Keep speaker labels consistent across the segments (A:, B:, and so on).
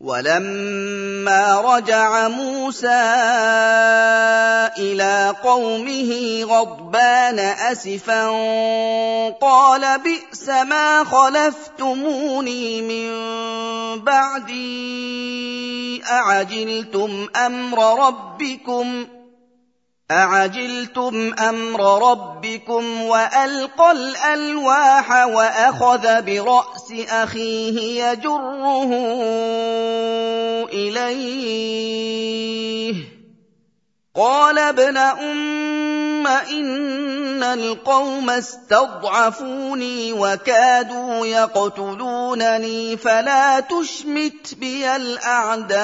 A: ولما رجع موسى إلى قومه غضبان أسفا قال بئس ما خلفتموني من بعدي أعجلتم أمر ربكم أعجلتم أمر ربكم وألقى الألواح وأخذ برأس أخيه يجره إليه قال ابن أم إن القوم استضعفوني وكادوا يقتلونني فلا تشمت بي الأعداء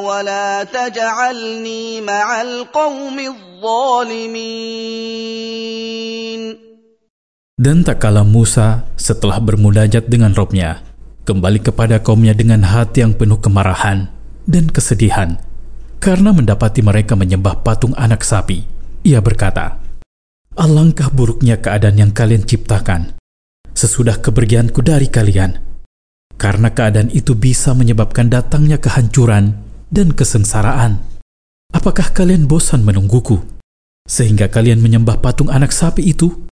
A: ولا تجعلني مع القوم الظالمين
B: Dan tak kala Musa setelah bermunajat dengan Robnya, kembali kepada kaumnya dengan hati yang penuh kemarahan dan kesedihan karena mendapati mereka menyembah patung anak sapi. Ia berkata, Alangkah buruknya keadaan yang kalian ciptakan sesudah kepergianku dari kalian. Karena keadaan itu bisa menyebabkan datangnya kehancuran dan kesengsaraan. Apakah kalian bosan menungguku? Sehingga kalian menyembah patung anak sapi itu?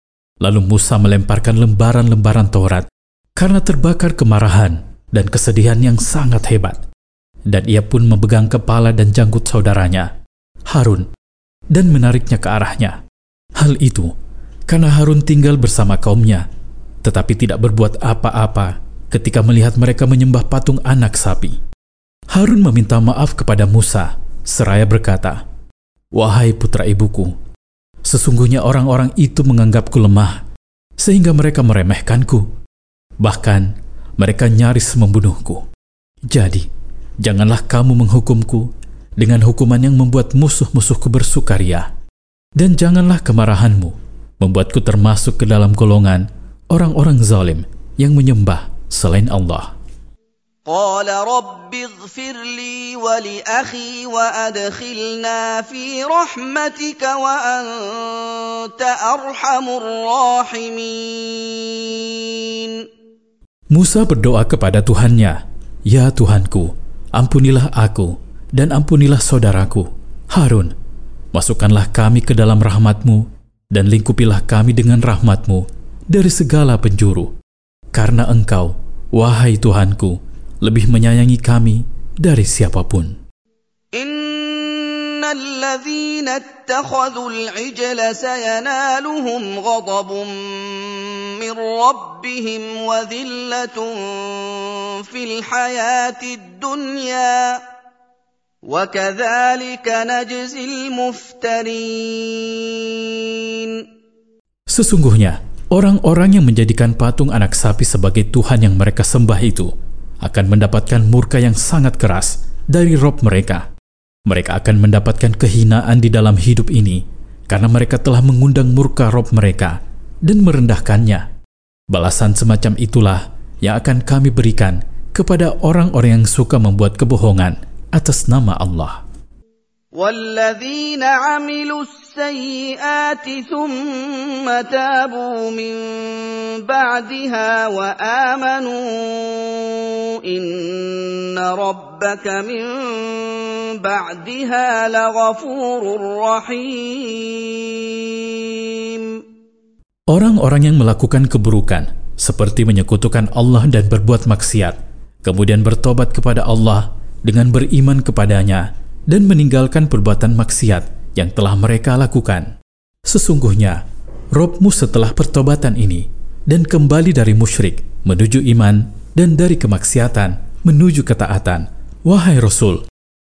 B: Lalu Musa melemparkan lembaran-lembaran Taurat karena terbakar kemarahan dan kesedihan yang sangat hebat. Dan ia pun memegang kepala dan janggut saudaranya, Harun, dan menariknya ke arahnya. Hal itu karena Harun tinggal bersama kaumnya, tetapi tidak berbuat apa-apa ketika melihat mereka menyembah patung anak sapi. Harun meminta maaf kepada Musa, seraya berkata, Wahai putra ibuku, Sesungguhnya orang-orang itu menganggapku lemah, sehingga mereka meremehkanku. Bahkan, mereka nyaris membunuhku. Jadi, janganlah kamu menghukumku dengan hukuman yang membuat musuh-musuhku bersukaria. Dan janganlah kemarahanmu membuatku termasuk ke dalam golongan orang-orang zalim yang menyembah selain Allah.
A: قال رب اغفر لي ولأخي وأدخلنا في رحمتك وأنت أرحم الراحمين
B: Musa berdoa kepada Tuhannya, Ya Tuhanku, ampunilah aku dan ampunilah saudaraku, Harun. Masukkanlah kami ke dalam rahmatmu dan lingkupilah kami dengan rahmatmu dari segala penjuru. Karena engkau, wahai Tuhanku, lebih menyayangi kami dari siapa
A: pun. الذين اتخذوا العجل سينالهم غضب من ربهم وذلة في الحياة الدنيا وكذلك نجزي المفترين
B: Sesungguhnya, orang-orang yang menjadikan patung anak sapi sebagai Tuhan yang mereka sembah itu akan mendapatkan murka yang sangat keras dari Rob mereka. Mereka akan mendapatkan kehinaan di dalam hidup ini karena mereka telah mengundang murka Rob mereka dan merendahkannya. Balasan semacam itulah yang akan kami berikan kepada orang-orang yang suka membuat kebohongan atas nama Allah.
A: والذين عملوا السيئات ثم تابوا من بعدها وامنوا ان ربك من بعدها لغفور رحيم
B: Orang-orang yang melakukan keburukan, seperti menyekutukan Allah dan berbuat maksiat, kemudian bertobat kepada Allah dengan beriman kepadanya dan meninggalkan perbuatan maksiat yang telah mereka lakukan. Sesungguhnya, Robmu setelah pertobatan ini dan kembali dari musyrik menuju iman dan dari kemaksiatan menuju ketaatan. Wahai Rasul,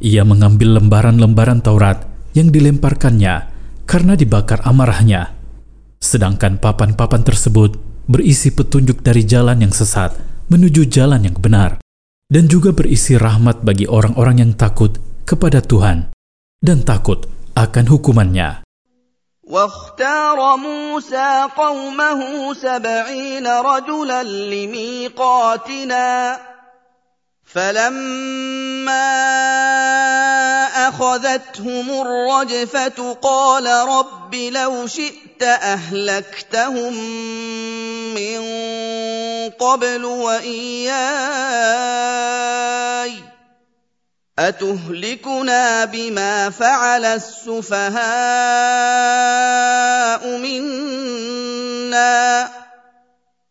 B: ia mengambil lembaran-lembaran Taurat yang dilemparkannya karena dibakar amarahnya. Sedangkan papan-papan tersebut berisi petunjuk dari jalan yang sesat menuju jalan yang benar. dan juga berisi rahmat bagi orang-orang yang takut kepada Tuhan dan takut akan hukumannya.
A: واختار موسى قومه سبعين رجلا لميقاتنا فلما اخذتهم الرجفه قال رب لو شئت اهلكتهم من قبل واياي أتهلكنا بما فعل السفهاء منا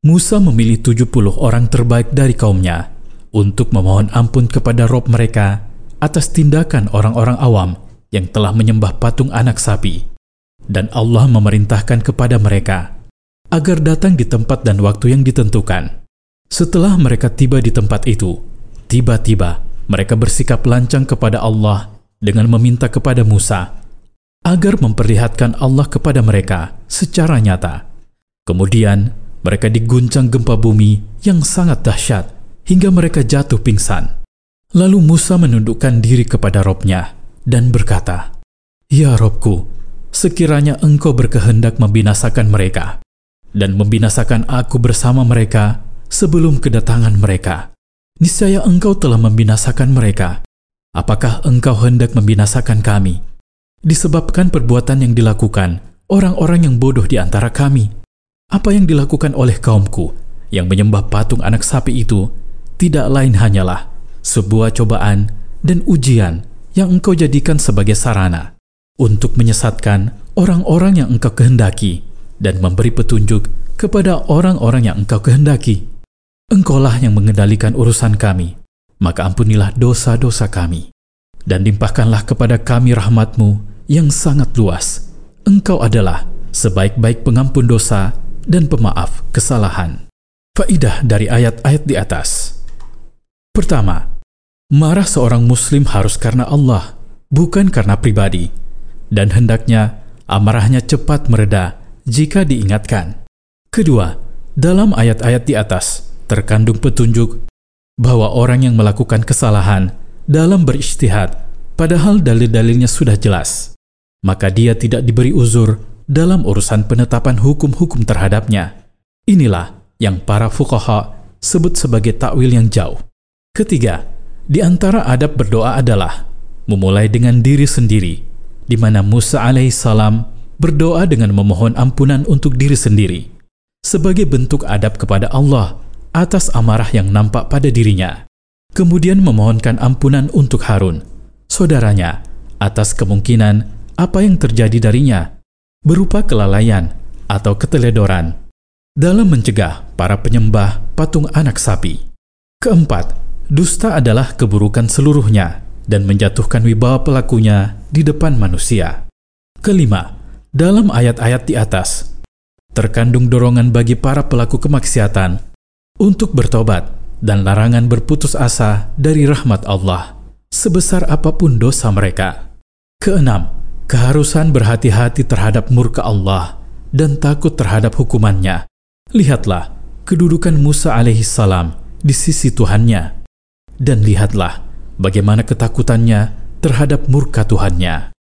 B: Musa memilih 70 orang terbaik dari kaumnya untuk memohon ampun kepada Rob mereka atas tindakan orang-orang awam yang telah menyembah patung anak sapi. Dan Allah memerintahkan kepada mereka agar datang di tempat dan waktu yang ditentukan. Setelah mereka tiba di tempat itu, tiba-tiba mereka bersikap lancang kepada Allah dengan meminta kepada Musa agar memperlihatkan Allah kepada mereka secara nyata. Kemudian, mereka diguncang gempa bumi yang sangat dahsyat hingga mereka jatuh pingsan. Lalu Musa menundukkan diri kepada Robnya dan berkata, Ya Robku, sekiranya engkau berkehendak membinasakan mereka, dan membinasakan aku bersama mereka sebelum kedatangan mereka. Niscaya engkau telah membinasakan mereka. Apakah engkau hendak membinasakan kami? Disebabkan perbuatan yang dilakukan orang-orang yang bodoh di antara kami. Apa yang dilakukan oleh kaumku yang menyembah patung anak sapi itu tidak lain hanyalah sebuah cobaan dan ujian yang engkau jadikan sebagai sarana untuk menyesatkan orang-orang yang engkau kehendaki dan memberi petunjuk kepada orang-orang yang engkau kehendaki. Engkaulah yang mengendalikan urusan kami, maka ampunilah dosa-dosa kami. Dan limpahkanlah kepada kami rahmatmu yang sangat luas. Engkau adalah sebaik-baik pengampun dosa dan pemaaf kesalahan. Faidah dari ayat-ayat di atas. Pertama, marah seorang muslim harus karena Allah, bukan karena pribadi. Dan hendaknya amarahnya cepat mereda jika diingatkan. Kedua, dalam ayat-ayat di atas terkandung petunjuk bahwa orang yang melakukan kesalahan dalam beristihad padahal dalil-dalilnya sudah jelas, maka dia tidak diberi uzur dalam urusan penetapan hukum-hukum terhadapnya. Inilah yang para fukaha sebut sebagai takwil yang jauh. Ketiga, di antara adab berdoa adalah memulai dengan diri sendiri, di mana Musa alaihissalam berdoa dengan memohon ampunan untuk diri sendiri sebagai bentuk adab kepada Allah atas amarah yang nampak pada dirinya. Kemudian memohonkan ampunan untuk Harun, saudaranya, atas kemungkinan apa yang terjadi darinya berupa kelalaian atau keteledoran dalam mencegah para penyembah patung anak sapi. Keempat, dusta adalah keburukan seluruhnya dan menjatuhkan wibawa pelakunya di depan manusia. Kelima, dalam ayat-ayat di atas, terkandung dorongan bagi para pelaku kemaksiatan untuk bertobat dan larangan berputus asa dari rahmat Allah, sebesar apa pun dosa mereka. Keenam, keharusan berhati-hati terhadap murka Allah dan takut terhadap hukumannya. Lihatlah kedudukan Musa alaihissalam di sisi Tuhannya, dan lihatlah bagaimana ketakutannya terhadap murka Tuhannya.